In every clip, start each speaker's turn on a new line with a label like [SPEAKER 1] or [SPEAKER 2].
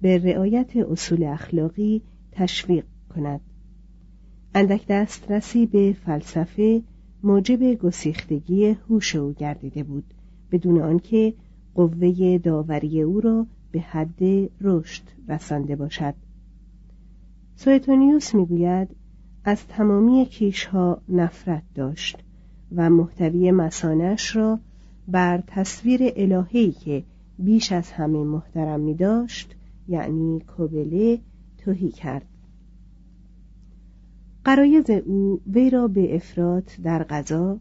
[SPEAKER 1] به رعایت اصول اخلاقی تشویق کند. اندک دسترسی به فلسفه موجب گسیختگی هوش او گردیده بود بدون آنکه قوه داوری او را به حد رشد رسانده باشد. سویتونیوس می‌گوید از تمامی کیشها نفرت داشت و محتوی مسانش را بر تصویر الههی که بیش از همه محترم می داشت یعنی کوبله توهی کرد قرایز او وی را به افراط در غذا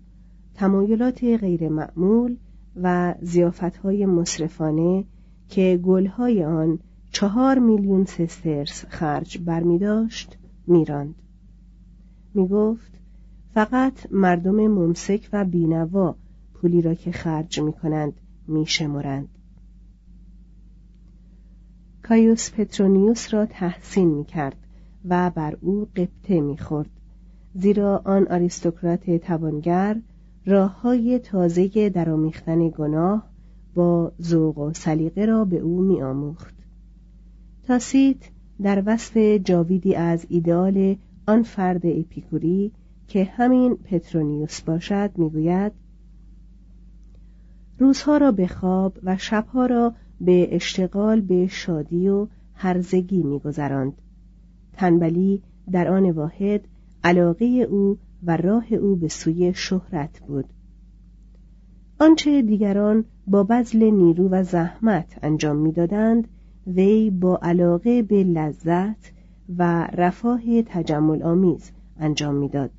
[SPEAKER 1] تمایلات غیرمعمول و زیافتهای مصرفانه که گلهای آن چهار میلیون سسترس خرج برمی داشت میراند می گفت فقط مردم ممسک و بینوا پولی را که خرج می کنند می شمرند. کایوس پترونیوس را تحسین می کرد و بر او قبطه می خورد. زیرا آن آریستوکرات توانگر راه های تازه درآمیختن گناه با ذوق و سلیقه را به او می آموخت. تاسیت در وصف جاویدی از ایدئال آن فرد اپیکوری که همین پترونیوس باشد می‌گوید روزها را به خواب و شبها را به اشتغال به شادی و هرزگی میگذراند تنبلی در آن واحد علاقه او و راه او به سوی شهرت بود آنچه دیگران با بذل نیرو و زحمت انجام می‌دادند وی با علاقه به لذت و رفاه تجمل آمیز انجام می‌داد.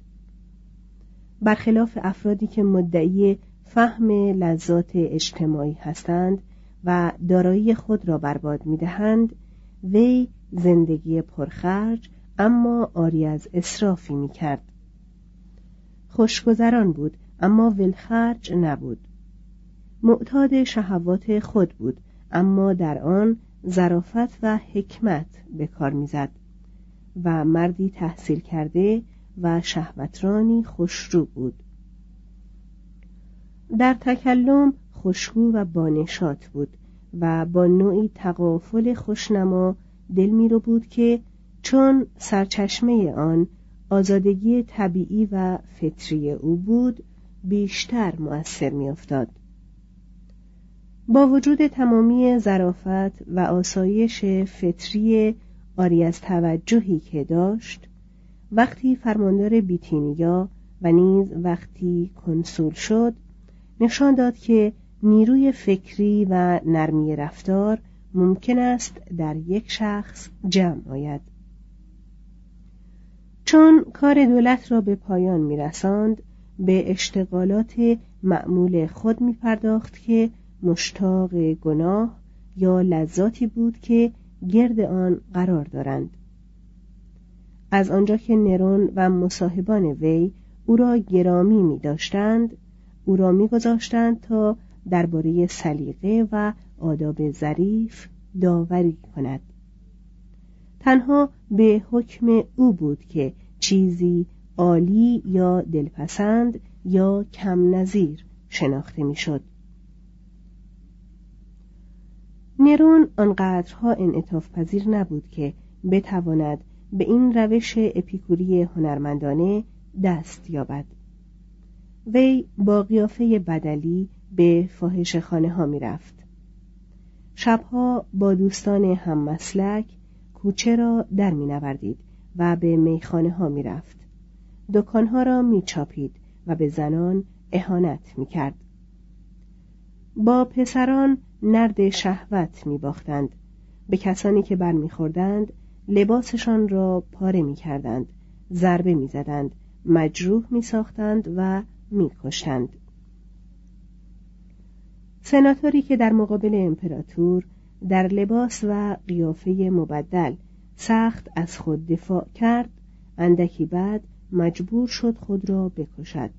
[SPEAKER 1] برخلاف افرادی که مدعی فهم لذات اجتماعی هستند و دارایی خود را برباد می‌دهند وی زندگی پرخرج اما آری از اصرافی می‌کرد. خوشگذران بود اما ولخرج نبود. معتاد شهوات خود بود اما در آن ظرافت و حکمت به کار می‌زد و مردی تحصیل کرده و شهوترانی خوشرو بود. در تکلم خوشگو و بانشات بود و با نوعی تقافل خوشنما دل می رو بود که چون سرچشمه آن آزادگی طبیعی و فطری او بود بیشتر مؤثر میافتاد با وجود تمامی ظرافت و آسایش فطری آری از توجهی که داشت وقتی فرماندار بیتینیا و نیز وقتی کنسول شد نشان داد که نیروی فکری و نرمی رفتار ممکن است در یک شخص جمع آید. چون کار دولت را به پایان میرساند به اشتغالات معمول خود می پرداخت که مشتاق گناه یا لذاتی بود که گرد آن قرار دارند. از آنجا که نرون و مصاحبان وی او را گرامی می داشتند او را می گذاشتند تا درباره سلیقه و آداب ظریف داوری کند تنها به حکم او بود که چیزی عالی یا دلپسند یا کم نظیر شناخته می‌شد. نرون آنقدرها انعطاف پذیر نبود که بتواند به این روش اپیکوری هنرمندانه دست یابد وی با قیافه بدلی به فاحش خانه ها می رفت. شبها با دوستان هم مسلک کوچه را در می نوردید و به میخانه ها می رفت. دکانها را می چاپید و به زنان اهانت می کرد. با پسران نرد شهوت می باختند. به کسانی که برمیخوردند لباسشان را پاره می کردند. ضربه می زدند. مجروح می ساختند و می کشتند. سناتوری که در مقابل امپراتور در لباس و قیافه مبدل سخت از خود دفاع کرد اندکی بعد مجبور شد خود را بکشد.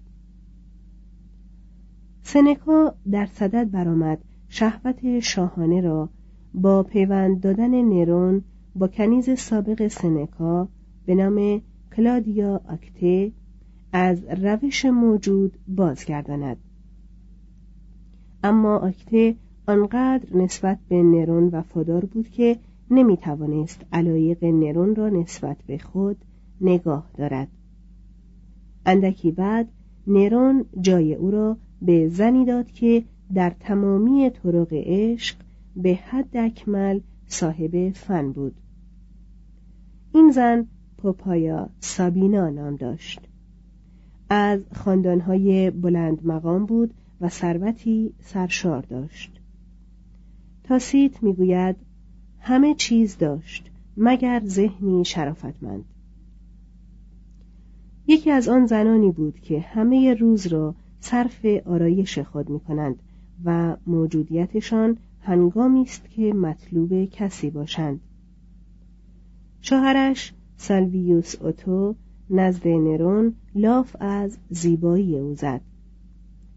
[SPEAKER 1] سنکا در صدد برآمد شهوت شاهانه را با پیوند دادن نرون با کنیز سابق سنکا به نام کلادیا آکته از روش موجود بازگرداند. اما آکته آنقدر نسبت به نرون وفادار بود که نمی توانست علایق نرون را نسبت به خود نگاه دارد. اندکی بعد نرون جای او را به زنی داد که در تمامی طرق عشق به حد اکمل صاحب فن بود. این زن پوپایا سابینا نام داشت. از خاندانهای بلند مقام بود و ثروتی سرشار داشت. تاسیت می‌گوید همه چیز داشت مگر ذهنی شرافتمند. یکی از آن زنانی بود که همه روز را صرف آرایش خود می کنند و موجودیتشان هنگامی است که مطلوب کسی باشند. شوهرش سالویوس اوتو نزد نرون لاف از زیبایی او زد.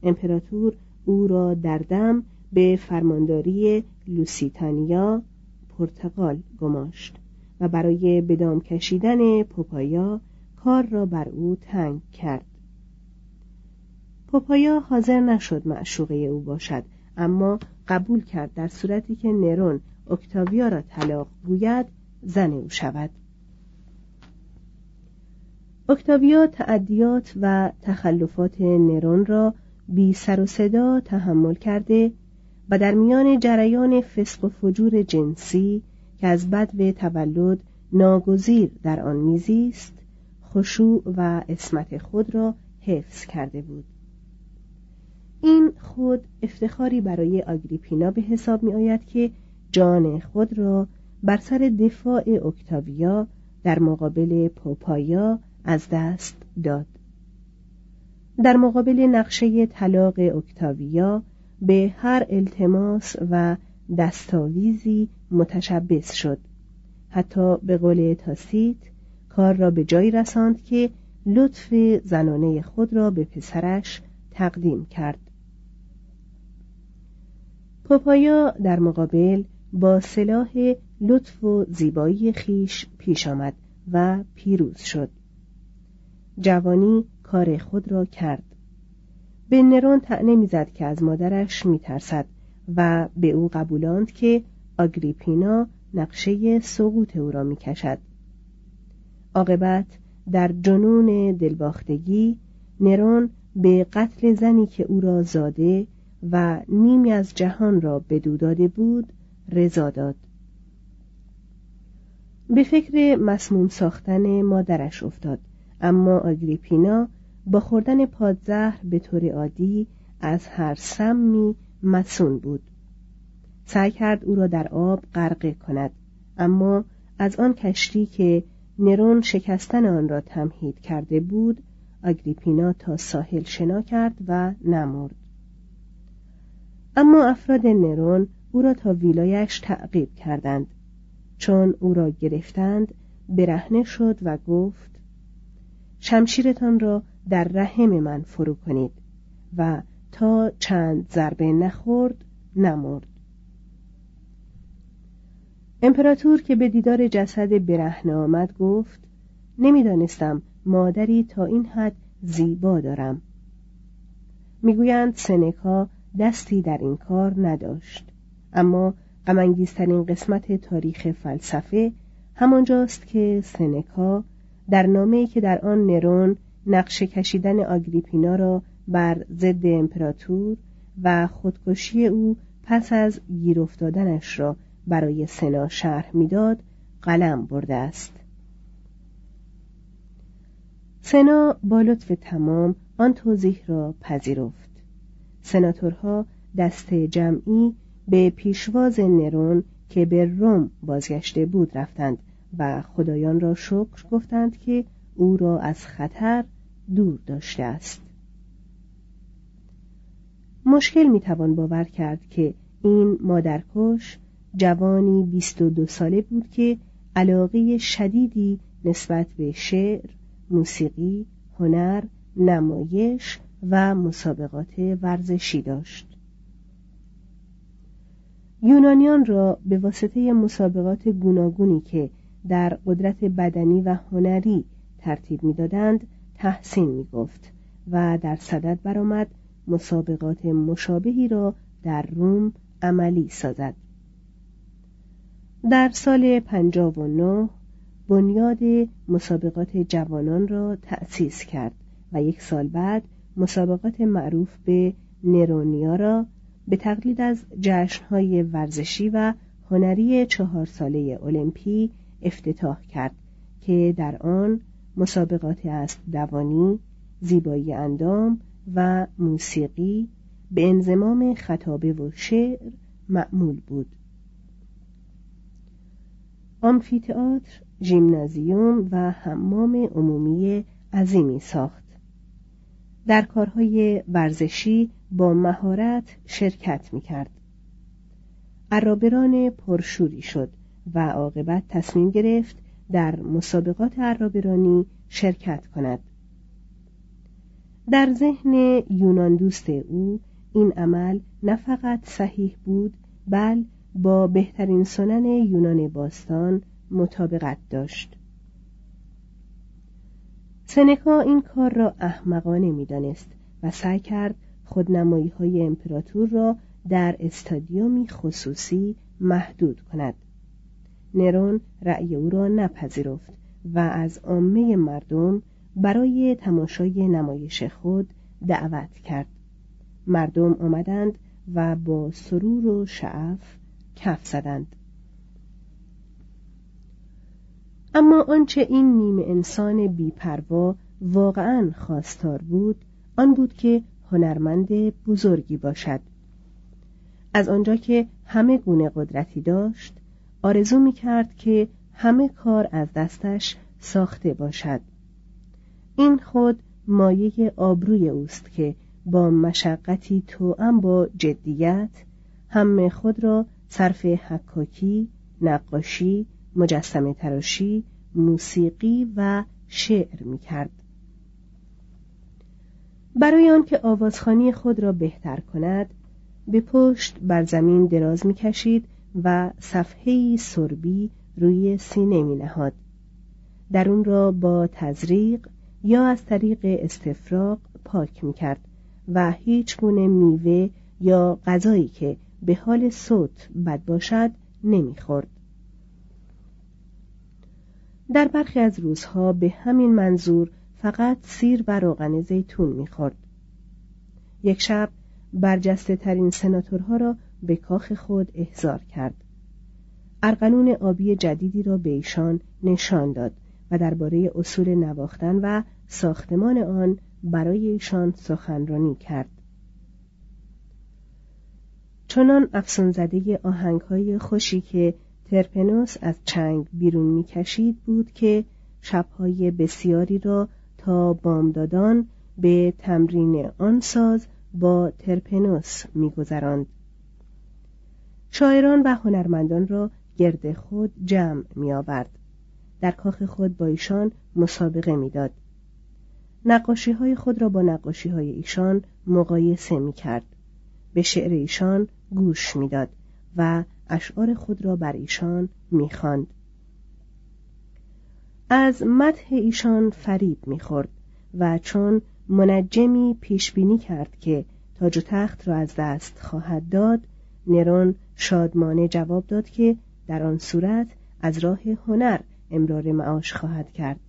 [SPEAKER 1] امپراتور او را در دم به فرمانداری لوسیتانیا پرتغال گماشت و برای بدام کشیدن پوپایا کار را بر او تنگ کرد. پوپایا حاضر نشد معشوقه او باشد اما قبول کرد در صورتی که نرون اکتاویا را طلاق گوید زن او شود. اکتاویا تعدیات و تخلفات نرون را بی سر و صدا تحمل کرده و در میان جریان فسق و فجور جنسی که از بد تولد ناگزیر در آن میزیست خشوع و اسمت خود را حفظ کرده بود. این خود افتخاری برای آگریپینا به حساب می آید که جان خود را بر سر دفاع اکتاویا در مقابل پوپایا از دست داد. در مقابل نقشه طلاق اکتاویا به هر التماس و دستاویزی متشبس شد. حتی به قول تاسیت کار را به جایی رساند که لطف زنانه خود را به پسرش تقدیم کرد. پوپایا در مقابل با سلاح لطف و زیبایی خیش پیش آمد و پیروز شد. جوانی کار خود را کرد. به نرون تعنه می‌زد که از مادرش میترسد و به او قبولاند که آگریپینا نقشه سقوط او را می‌کشد. عاقبت در جنون دلباختگی نرون به قتل زنی که او را زاده و نیمی از جهان را بدو داده بود رضا داد. به فکر مسموم ساختن مادرش افتاد اما آگریپینا با خوردن پادزهر به طور عادی از هر سمی مسون بود. سعی کرد او را در آب غرقه کند اما از آن کشتی که نرون شکستن آن را تمهید کرده بود آگریپینا تا ساحل شنا کرد و نمرد. اما افراد نرون او را تا ویلایش تعقیب کردند. چون او را گرفتند برهنه شد و گفت شمشیرتان را در رحم من فرو کنید و تا چند ضربه نخورد نمرد. امپراتور که به دیدار جسد برهنه آمد گفت نمی‌دانستم مادری تا این حد زیبا دارم. می‌گویند سنکا دستی در این کار نداشت اما غمانگیزترین قسمت تاریخ فلسفه همانجاست که سنکا در نامه‌ای که در آن نرون نقشه کشیدن آگریپینا را بر ضد امپراتور و خودکشی او پس از گیر افتادنش را برای سنا شرح می‌داد قلم برده است. سنا با لطف تمام آن توضیح را پذیرفت. سناتورها دست جمعی به پیشواز نرون که به روم بازگشته بود رفتند و خدایان را شکر گفتند که او را از خطر دور داشته است مشکل می‌توان باور کرد که این مادرکش جوانی بیست و دو ساله بود که علاقه شدیدی نسبت به شعر، موسیقی، هنر، نمایش و مسابقات ورزشی داشت. یونانیان را به واسطه مسابقات گوناگونی که در قدرت بدنی و هنری ترتیب می‌دادند تحسین می گفت و در صدد برآمد مسابقات مشابهی را در روم عملی سازد. در سال 59 بنیاد مسابقات جوانان را تأسیس کرد و یک سال بعد مسابقات معروف به نرونیا را به تقلید از جشنهای ورزشی و هنری چهار ساله المپی افتتاح کرد که در آن مسابقات اسب دوانی، زیبایی اندام و موسیقی به انزمام خطابه و شعر معمول بود. آمفیتئاتر، ژیمنازیوم و حمام عمومی عظیمی ساخت. در کارهای ورزشی با مهارت شرکت می کرد. عرابران پرشوری شد و عاقبت تصمیم گرفت در مسابقات عرابرانی شرکت کند. در ذهن یونان دوست او این عمل نه فقط صحیح بود بل با بهترین سنن یونان باستان مطابقت داشت سنکا این کار را احمقانه می‌دانست و سعی کرد خودنمایی های امپراتور را در استادیومی خصوصی محدود کند نرون رأی او را نپذیرفت و از عامه مردم برای تماشای نمایش خود دعوت کرد. مردم آمدند و با سرور و شعف کف زدند. اما آنچه این نیمه انسان بیپروا واقعا خواستار بود آن بود که هنرمند بزرگی باشد. از آنجا که همه گونه قدرتی داشت آرزو می کرد که همه کار از دستش ساخته باشد این خود مایه آبروی اوست که با مشقتی توأم با جدیت همه خود را صرف حکاکی، نقاشی، مجسمه تراشی، موسیقی و شعر می کرد. برای آنکه آوازخانی خود را بهتر کند به پشت بر زمین دراز می کشید و صفحه سربی روی سینه می نهاد. در اون را با تزریق یا از طریق استفراغ پاک می کرد و هیچ گونه میوه یا غذایی که به حال صوت بد باشد نمی‌خورد در برخی از روزها به همین منظور فقط سیر و روغن زیتون می‌خورد یک شب برجسته ترین سناتورها را به کاخ خود احضار کرد. ارقنون آبی جدیدی را به ایشان نشان داد و درباره اصول نواختن و ساختمان آن برای ایشان سخنرانی کرد. چنان افسون زده آهنگ های خوشی که ترپنوس از چنگ بیرون می‌کشید بود که شبهای بسیاری را تا بامدادان به تمرین آن ساز با ترپنوس میگذراند. شاعران و هنرمندان را گرد خود جمع می آورد. در کاخ خود با ایشان مسابقه می‌داد. نقاشی های خود را با نقاشی های ایشان مقایسه می کرد. به شعر ایشان گوش می‌داد و اشعار خود را بر ایشان می‌خواند. از مدح ایشان فریب می‌خورد و چون منجمی پیش بینی کرد که تاج و تخت را از دست خواهد داد نرون شادمانه جواب داد که در آن صورت از راه هنر امرار معاش خواهد کرد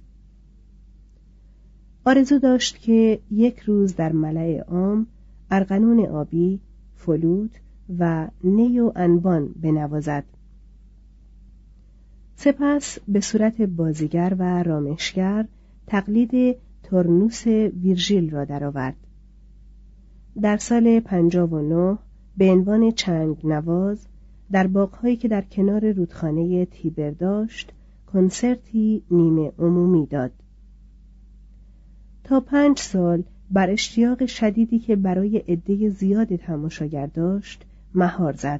[SPEAKER 1] آرزو داشت که یک روز در ملع عام ارغنون آبی فلوت و نی و انبان بنوازد سپس به صورت بازیگر و رامشگر تقلید تورنوس ویرژیل را درآورد. در سال 59 به عنوان چنگ نواز در باغهایی که در کنار رودخانه تیبر داشت کنسرتی نیمه عمومی داد. تا پنج سال بر اشتیاق شدیدی که برای عده زیاد تماشاگر داشت مهار زد.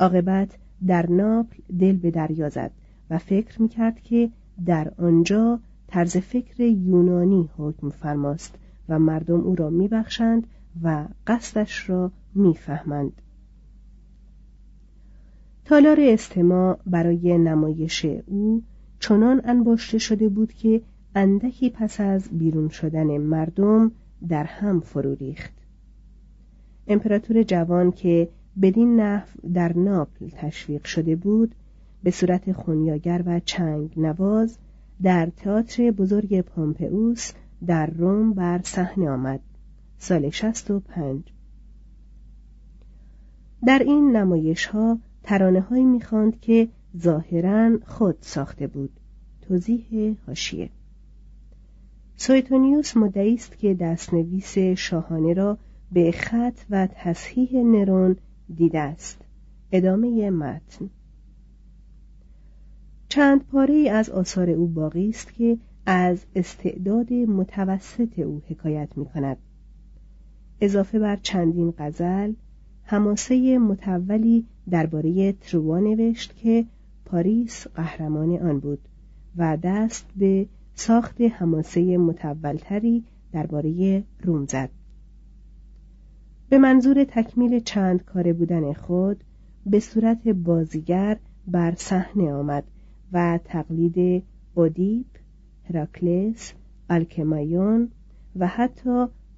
[SPEAKER 1] عاقبت در ناپل دل به دریا زد و فکر می‌کرد که در آنجا طرز فکر یونانی حکم فرماست و مردم او را میبخشند و قصدش را می‌فهمند. تالار استماع برای نمایش او چنان انباشته شده بود که اندکی پس از بیرون شدن مردم در هم فرو ریخت. امپراتور جوان که بدین نحو در ناپل تشویق شده بود به صورت خونیاگر و چنگ نواز در تئاتر بزرگ پامپئوس در روم بر صحنه آمد. سال 65 در این نمایش ها ترانه هایی می‌خواند که ظاهرا خود ساخته بود. توضیح هاشیه سویتونیوس مدعی است که دستنویس شاهانه را به خط و تصحیح نرون دیده است. ادامه متن. چند پاره از آثار او باقی است که از استعداد متوسط او حکایت می کند. اضافه بر چندین غزل هماسه متولی درباره تروا نوشت که پاریس قهرمان آن بود و دست به ساخت هماسه متولتری درباره روم زد. به منظور تکمیل چند کاره بودن خود به صورت بازیگر بر صحنه آمد و تقلید اودیپ، هراکلس، الکمایون و حتی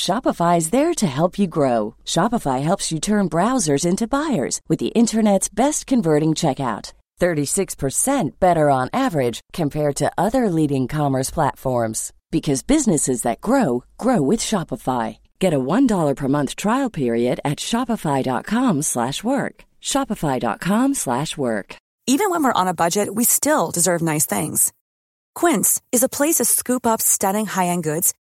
[SPEAKER 2] Shopify is there to help you grow. Shopify helps you turn browsers into buyers with the internet's best converting checkout. 36% better on average compared to other leading commerce platforms because businesses that grow grow with Shopify. Get a $1 per month trial period at shopify.com/work. shopify.com/work.
[SPEAKER 3] Even when we're on a budget, we still deserve nice things. Quince is a place to scoop up stunning high-end goods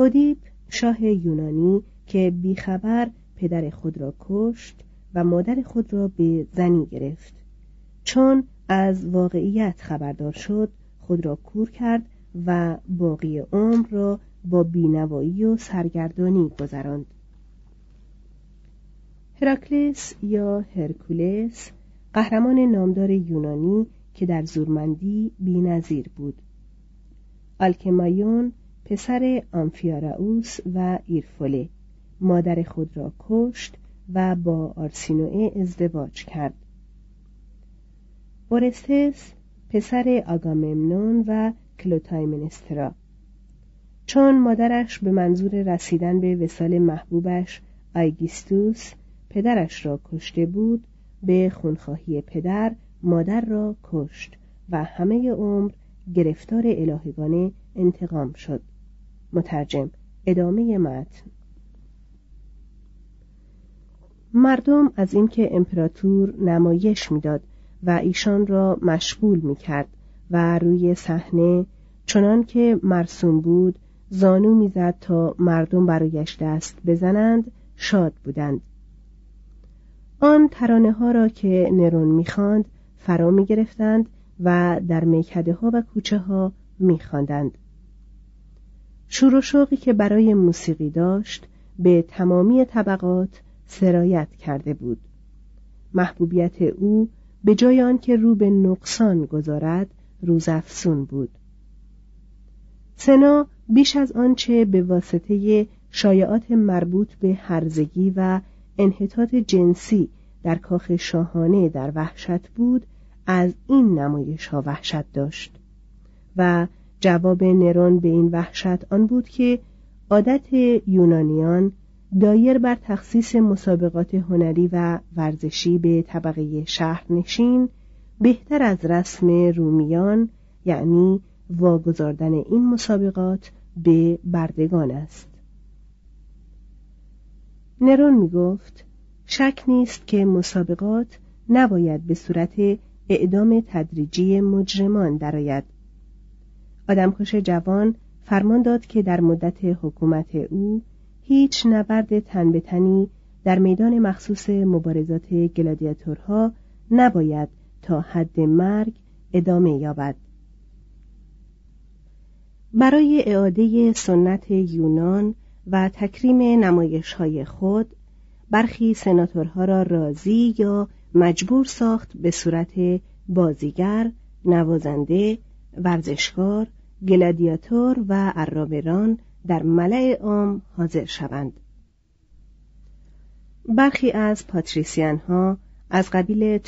[SPEAKER 1] اودیپ شاه یونانی که بیخبر پدر خود را کشت و مادر خود را به زنی گرفت. چون از واقعیت خبردار شد خود را کور کرد و باقی عمر را با بینوایی و سرگردانی گذراند. هراکلس یا هرکولس قهرمان نامدار یونانی که در زورمندی بینظیر بود. آلکمایون پسر آمفیاراوس و ایرفوله. مادر خود را کشت و با آرسینوئه ازدواج کرد. اورستس پسر آگاممنون و کلوتایمنسترا. چون مادرش به منظور رسیدن به وسال محبوبش آیگیستوس پدرش را کشته بود به خونخواهی پدر مادر را کشت و همه عمر گرفتار الهگانه انتقام شد. مترجم ادامه متن. مردم از اینکه امپراتور نمایش می‌داد و ایشان را مشغول می‌کرد و روی صحنه چنان که مرسوم بود زانو می‌زد تا مردم برایش دست بزنند شاد بودند. آن ترانه ها را که نرون می‌خواند فرا می‌گرفتند و در میکده ها و کوچه ها میخواندند. شور و شوقی که برای موسیقی داشت به تمامی طبقات سرایت کرده بود. محبوبیت او به جای آنکه رو به نقصان گذارد روزافسون بود. سنا بیش از آنچه به واسطه شایعات مربوط به هرزگی و انحطاط جنسی در کاخ شاهانه در وحشت بود از این نمایش ها وحشت داشت و جواب نرون به این وحشت آن بود که عادت یونانیان دایر بر تخصیص مسابقات هنری و ورزشی به طبقه شهرنشین بهتر از رسم رومیان یعنی واگذاردن این مسابقات به بردگان است. نرون می گفت شک نیست که مسابقات نباید به صورت اعدام تدریجی مجرمان درآید. آدمکش جوان فرمان داد که در مدت حکومت او هیچ نبرد تن به تنی در میدان مخصوص مبارزات گلادیاتورها نباید تا حد مرگ ادامه یابد. برای اعاده سنت یونان و تکریم نمایش های خود برخی سناتورها را راضی یا مجبور ساخت به صورت بازیگر، نوازنده، ورزشکار، گلادیاتور و عرابران در ملع عام حاضر شوند برخی از پاتریسیان ها از قبیل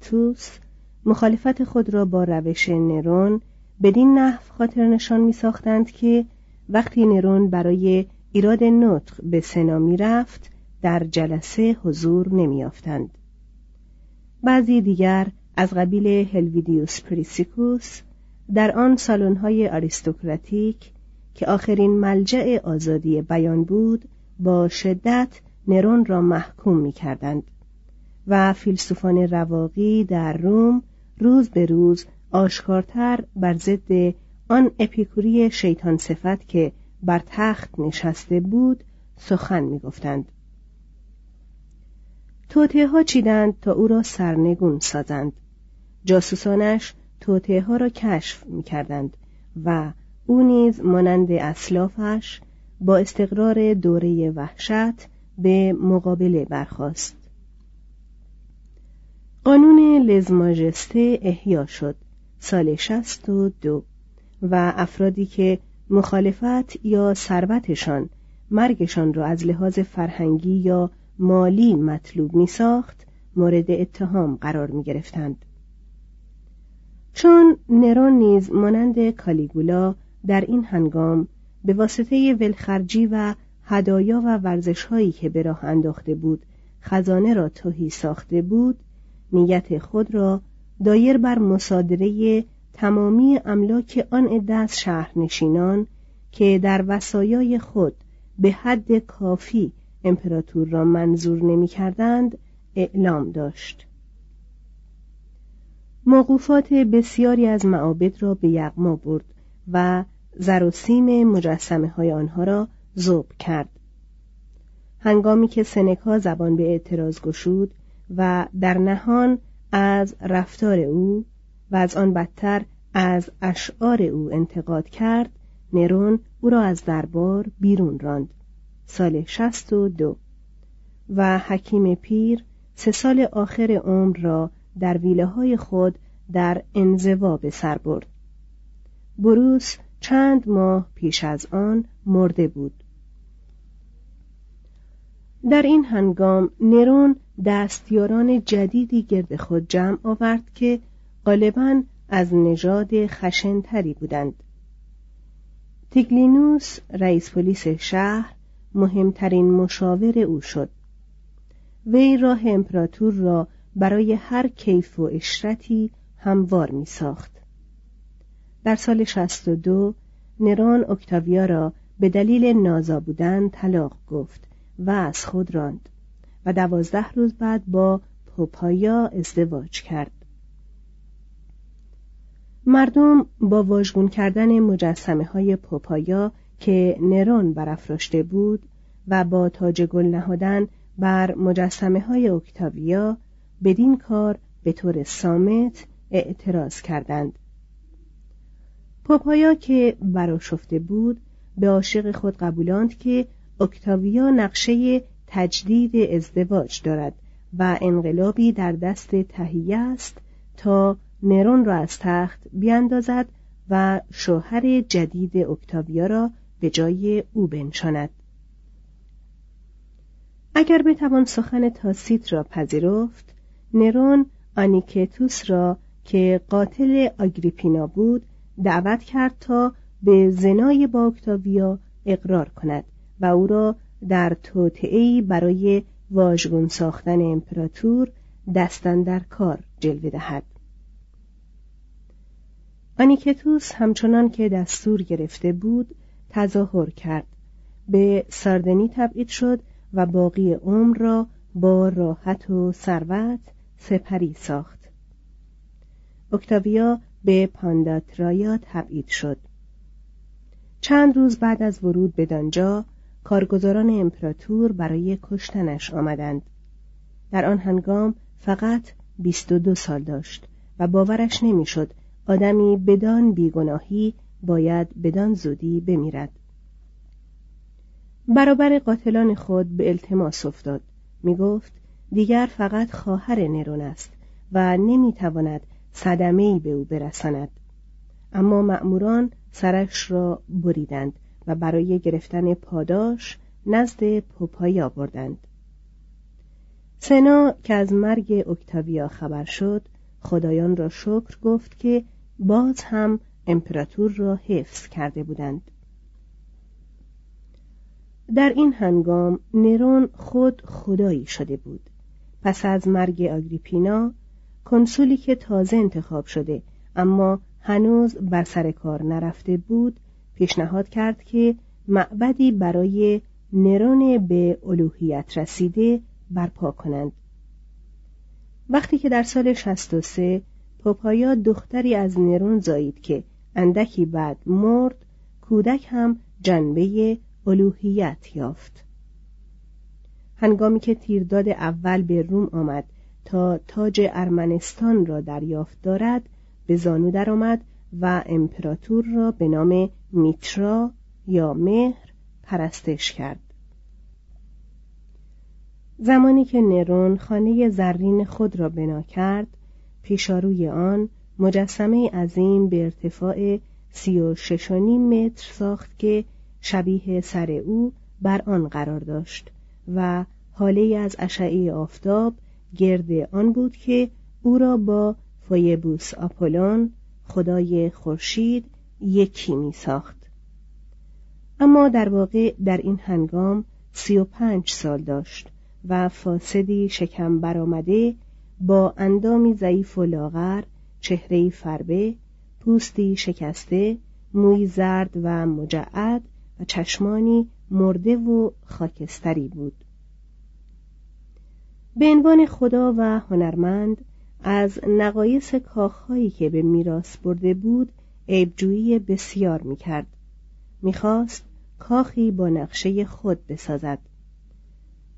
[SPEAKER 1] توس مخالفت خود را با روش نرون بدین نحو خاطر نشان می ساختند که وقتی نرون برای ایراد نطق به سنا می رفت در جلسه حضور نمی یافتند. بعضی دیگر از قبیل هلویدیوس پریسکوس در آن سالن‌های آریستوکراتیک که آخرین ملجأ آزادی بیان بود با شدت نرون را محکوم می کردند و فیلسوفان رواقی در روم روز به روز آشکارتر بر ضد آن اپیکوری شیطان صفت که بر تخت نشسته بود سخن می گفتند. توته ها چیدند تا او را سرنگون سازند جاسوسانش توته ها را کشف می کردند و او نیز مانند اسلافش با استقرار دوره وحشت به مقابله برخاست. قانون لزماجسته احیا شد سال شست و دو و افرادی که مخالفت یا ثروتشان مرگشان را از لحاظ فرهنگی یا مالی مطلوب می ساخت مورد اتهام قرار می گرفتند. چون نرون نیز مانند کالیگولا در این هنگام به واسطه ولخرجی و هدایا و ورزش هایی که به راه انداخته بود خزانه را توهی ساخته بود نیت خود را دایر بر مصادره تمامی املاک آن عده از شهرنشینان که در وسایای خود به حد کافی امپراتور را منظور نمی کردند اعلام داشت. موقوفات بسیاری از معابد را به یغما برد و زر و سیم مجسمه های آنها را ذوب کرد. هنگامی که سنکا زبان به اعتراض گشود و در نهان از رفتار او و از آن بدتر از اشعار او انتقاد کرد نرون او را از دربار بیرون راند. سال شست و دو. و حکیم پیر سه سال آخر عمر را در ویله های خود در انزوا به سر برد. بروس چند ماه پیش از آن مرده بود. در این هنگام نرون دستیاران جدیدی گرد خود جمع آورد که غالبا از نژاد خشنتری بودند. تیگلینوس رئیس پلیس شهر مهمترین مشاور او شد. وی راه امپراتور را برای هر کیف و اشرتی هموار می ساخت. در سال 62 نرون اکتاویا را به دلیل نازا بودن طلاق گفت و از خود راند و دوازده روز بعد با پوپایا ازدواج کرد. مردم با واژگون کردن مجسمه های پوپایا که نرون برافراشته بود و با تاج گل نهادن بر مجسمه های اکتاویا بدین کار به طور سامت اعتراض کردند. پوپایا که براشفته بود به عاشق خود قبولاند که اکتاویا نقشه تجدید ازدواج دارد و انقلابی در دست تهیه است تا نرون را از تخت بیاندازد و شوهر جدید اکتاویا را به جای او بنشاند. اگر بتوان سخن تاسیت را پذیرفت نرون آنیکتوس را که قاتل آگریپینا بود دعوت کرد تا به زنای با اکتاویا اقرار کند و او را در توطعهای برای واژگون ساختن امپراتور دستن در کار جلوه دهد. آنیکتوس همچنان که دستور گرفته بود تظاهر کرد. به ساردنی تبعید شد و باقی عمر را با راحت و ثروت سپری ساخت. اکتاویا به پانداترایا تبعید شد. چند روز بعد از ورود به دانجا کارگزاران امپراتور برای کشتنش آمدند. در آن هنگام فقط بیست و دو سال داشت و باورش نمی‌شد آدمی بدان بیگناهی باید بدان زودی بمیرد. برابر قاتلان خود به التماس افتاد. می گفت دیگر فقط خواهر نرون است و نمی‌تواند صدمه ای به او برساند. اما مأموران سرش را بریدند و برای گرفتن پاداش نزد پوپایا بردند سنا که از مرگ اکتاویا خبر شد خدایان را شکر گفت که باز هم امپراتور را حفظ کرده بودند. در این هنگام نرون خود خدایی شده بود. پس از مرگ آگریپینا کنسولی که تازه انتخاب شده اما هنوز بر سر کار نرفته بود پیشنهاد کرد که معبدی برای نرون به الوهیت رسیده برپا کنند. وقتی که در سال 63 پاپایا دختری از نرون زایید که اندکی بعد مرد کودک هم جنبه الوهیت یافت. هنگامی که تیرداد اول به روم آمد تا تاج ارمنستان را دریافت دارد به زانو درآمد و امپراتور را به نام میترا یا مهر پرستش کرد. زمانی که نرون خانه زرین خود را بنا کرد پیشاروی آن مجسمه عظیم به ارتفاع سی و متر ساخت که شبیه سر او بر آن قرار داشت. و حاله از اشعه آفتاب گرد آن بود که او را با فویبوس آپولون خدای خورشید یکی می ساخت. اما در واقع در این هنگام سی و پنج سال داشت و فاسدی شکم برآمده با اندامی ضعیف و لاغر چهره فربه پوستی شکسته موی زرد و مجعد و چشمانی مرده و خاکستری بود. به عنوان خدا و هنرمند از نقایص کاخهایی که به میراث برده بود عیبجویی بسیار می‌کرد. می‌خواست کاخی با نقشه خود بسازد.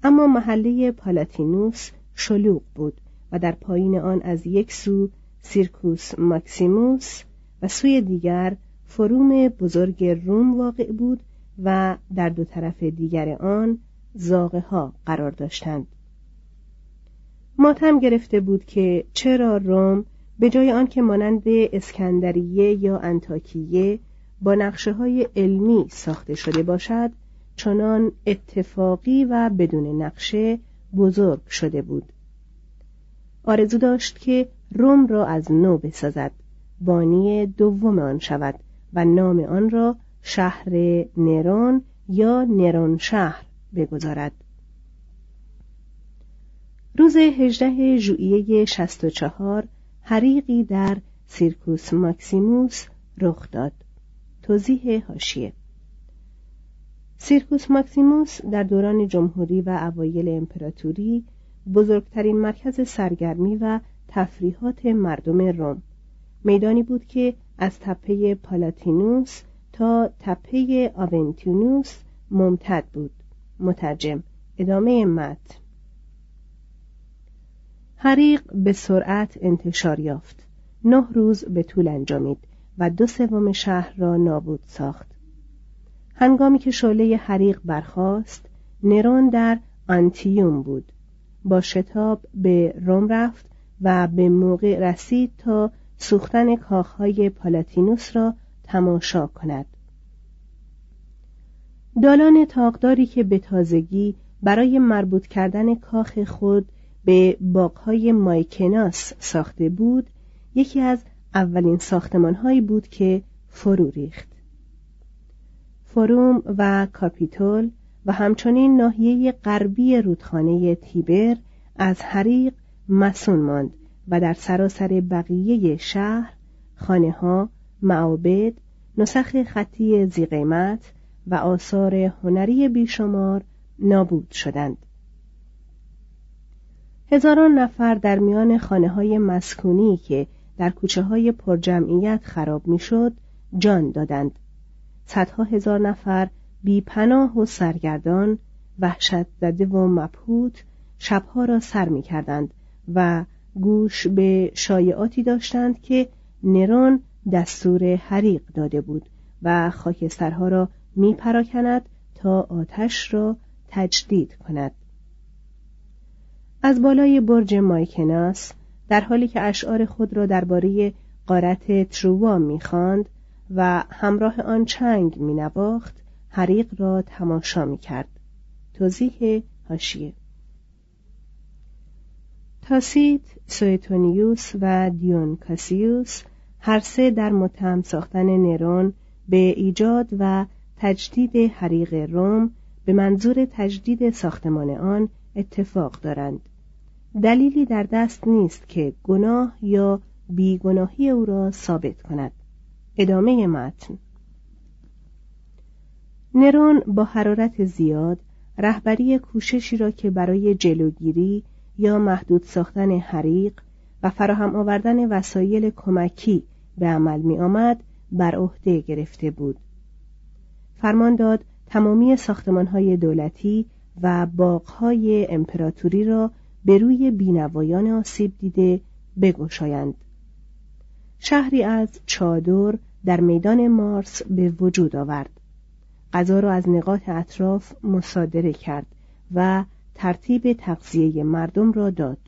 [SPEAKER 1] اما محله پالاتینوس شلوغ بود و در پایین آن از یک سو سیرکوس ماکسیموس و سوی دیگر فروم بزرگ روم واقع بود و در دو طرف دیگر آن زاغه ها قرار داشتند. ماتم گرفته بود که چرا روم به جای آنکه مانند اسکندریه یا انتاکیه با نقشه های علمی ساخته شده باشد چنان اتفاقی و بدون نقشه بزرگ شده بود. آرزو داشت که روم را از نو بسازد. بانی دوم آن شود و نام آن را شهر نرون یا نرون شهر بگذارد. روز هجده ژوئیه 64 حریقی در سیرکوس ماکسیموس رخ داد. توضیح حاشیه سیرکوس ماکسیموس در دوران جمهوری و اوایل امپراتوری بزرگترین مرکز سرگرمی و تفریحات مردم روم. میدانی بود که از تپه پالاتینوس تا تپه آونتینوس ممتد بود. مترجم ادامه متن. حریق به سرعت انتشار یافت. نه روز به طول انجامید و دو سوم شهر را نابود ساخت. هنگامی که شعله حریق برخاست نرون در آنتیوم بود. با شتاب به روم رفت و به موقع رسید تا سوختن کاخهای پالاتینوس را تماشا کند. دالان تاقداری که به تازگی برای مربوط کردن کاخ خود به باغهای مایکناس ساخته بود یکی از اولین ساختمانهایی بود که فرو ریخت. فروم و کاپیتول و همچنین ناحیه غربی رودخانه تیبر از حریق مسون ماند و در سراسر بقیه شهر خانه ها، معابد، نسخ خطی زیقیمت و آثار هنری بیشمار نابود شدند. هزاران نفر در میان خانه های مسکونی که در کوچه های پرجمعیت خراب می‌شد جان دادند. صدها هزار نفر بی پناه و سرگردان وحشت زده و مبهوت شبها را سر می کردند و گوش به شایعاتی داشتند که نرون دستور حریق داده بود و خاکسترها را می پراکند تا آتش را تجدید کند. از بالای برج مایکناس در حالی که اشعار خود را درباره قارت تروا می‌خواند و همراه آن چنگ مینواخت حریق را تماشا می‌کرد. توضیح هاشیه تاسیت، سویتونیوس و دیون کاسیوس هر سه در متهم ساختن نرون به ایجاد و تجدید حریق روم به منظور تجدید ساختمان آن اتفاق دارند. دلیلی در دست نیست که گناه یا بیگناهی او را ثابت کند. ادامه متن. نرون با حرارت زیاد رهبری کوششی را که برای جلوگیری یا محدود ساختن حریق و فراهم آوردن وسایل کمکی به عمل می آمد بر عهده گرفته بود. فرمان داد تمامی های دولتی و باغهای امپراتوری را به روی بینوایان آسیب دیده بگشایند. شهری از چادر در میدان مارس به وجود آورد. غذا را از نقاط اطراف مصادره کرد و ترتیب تغذیه مردم را داد.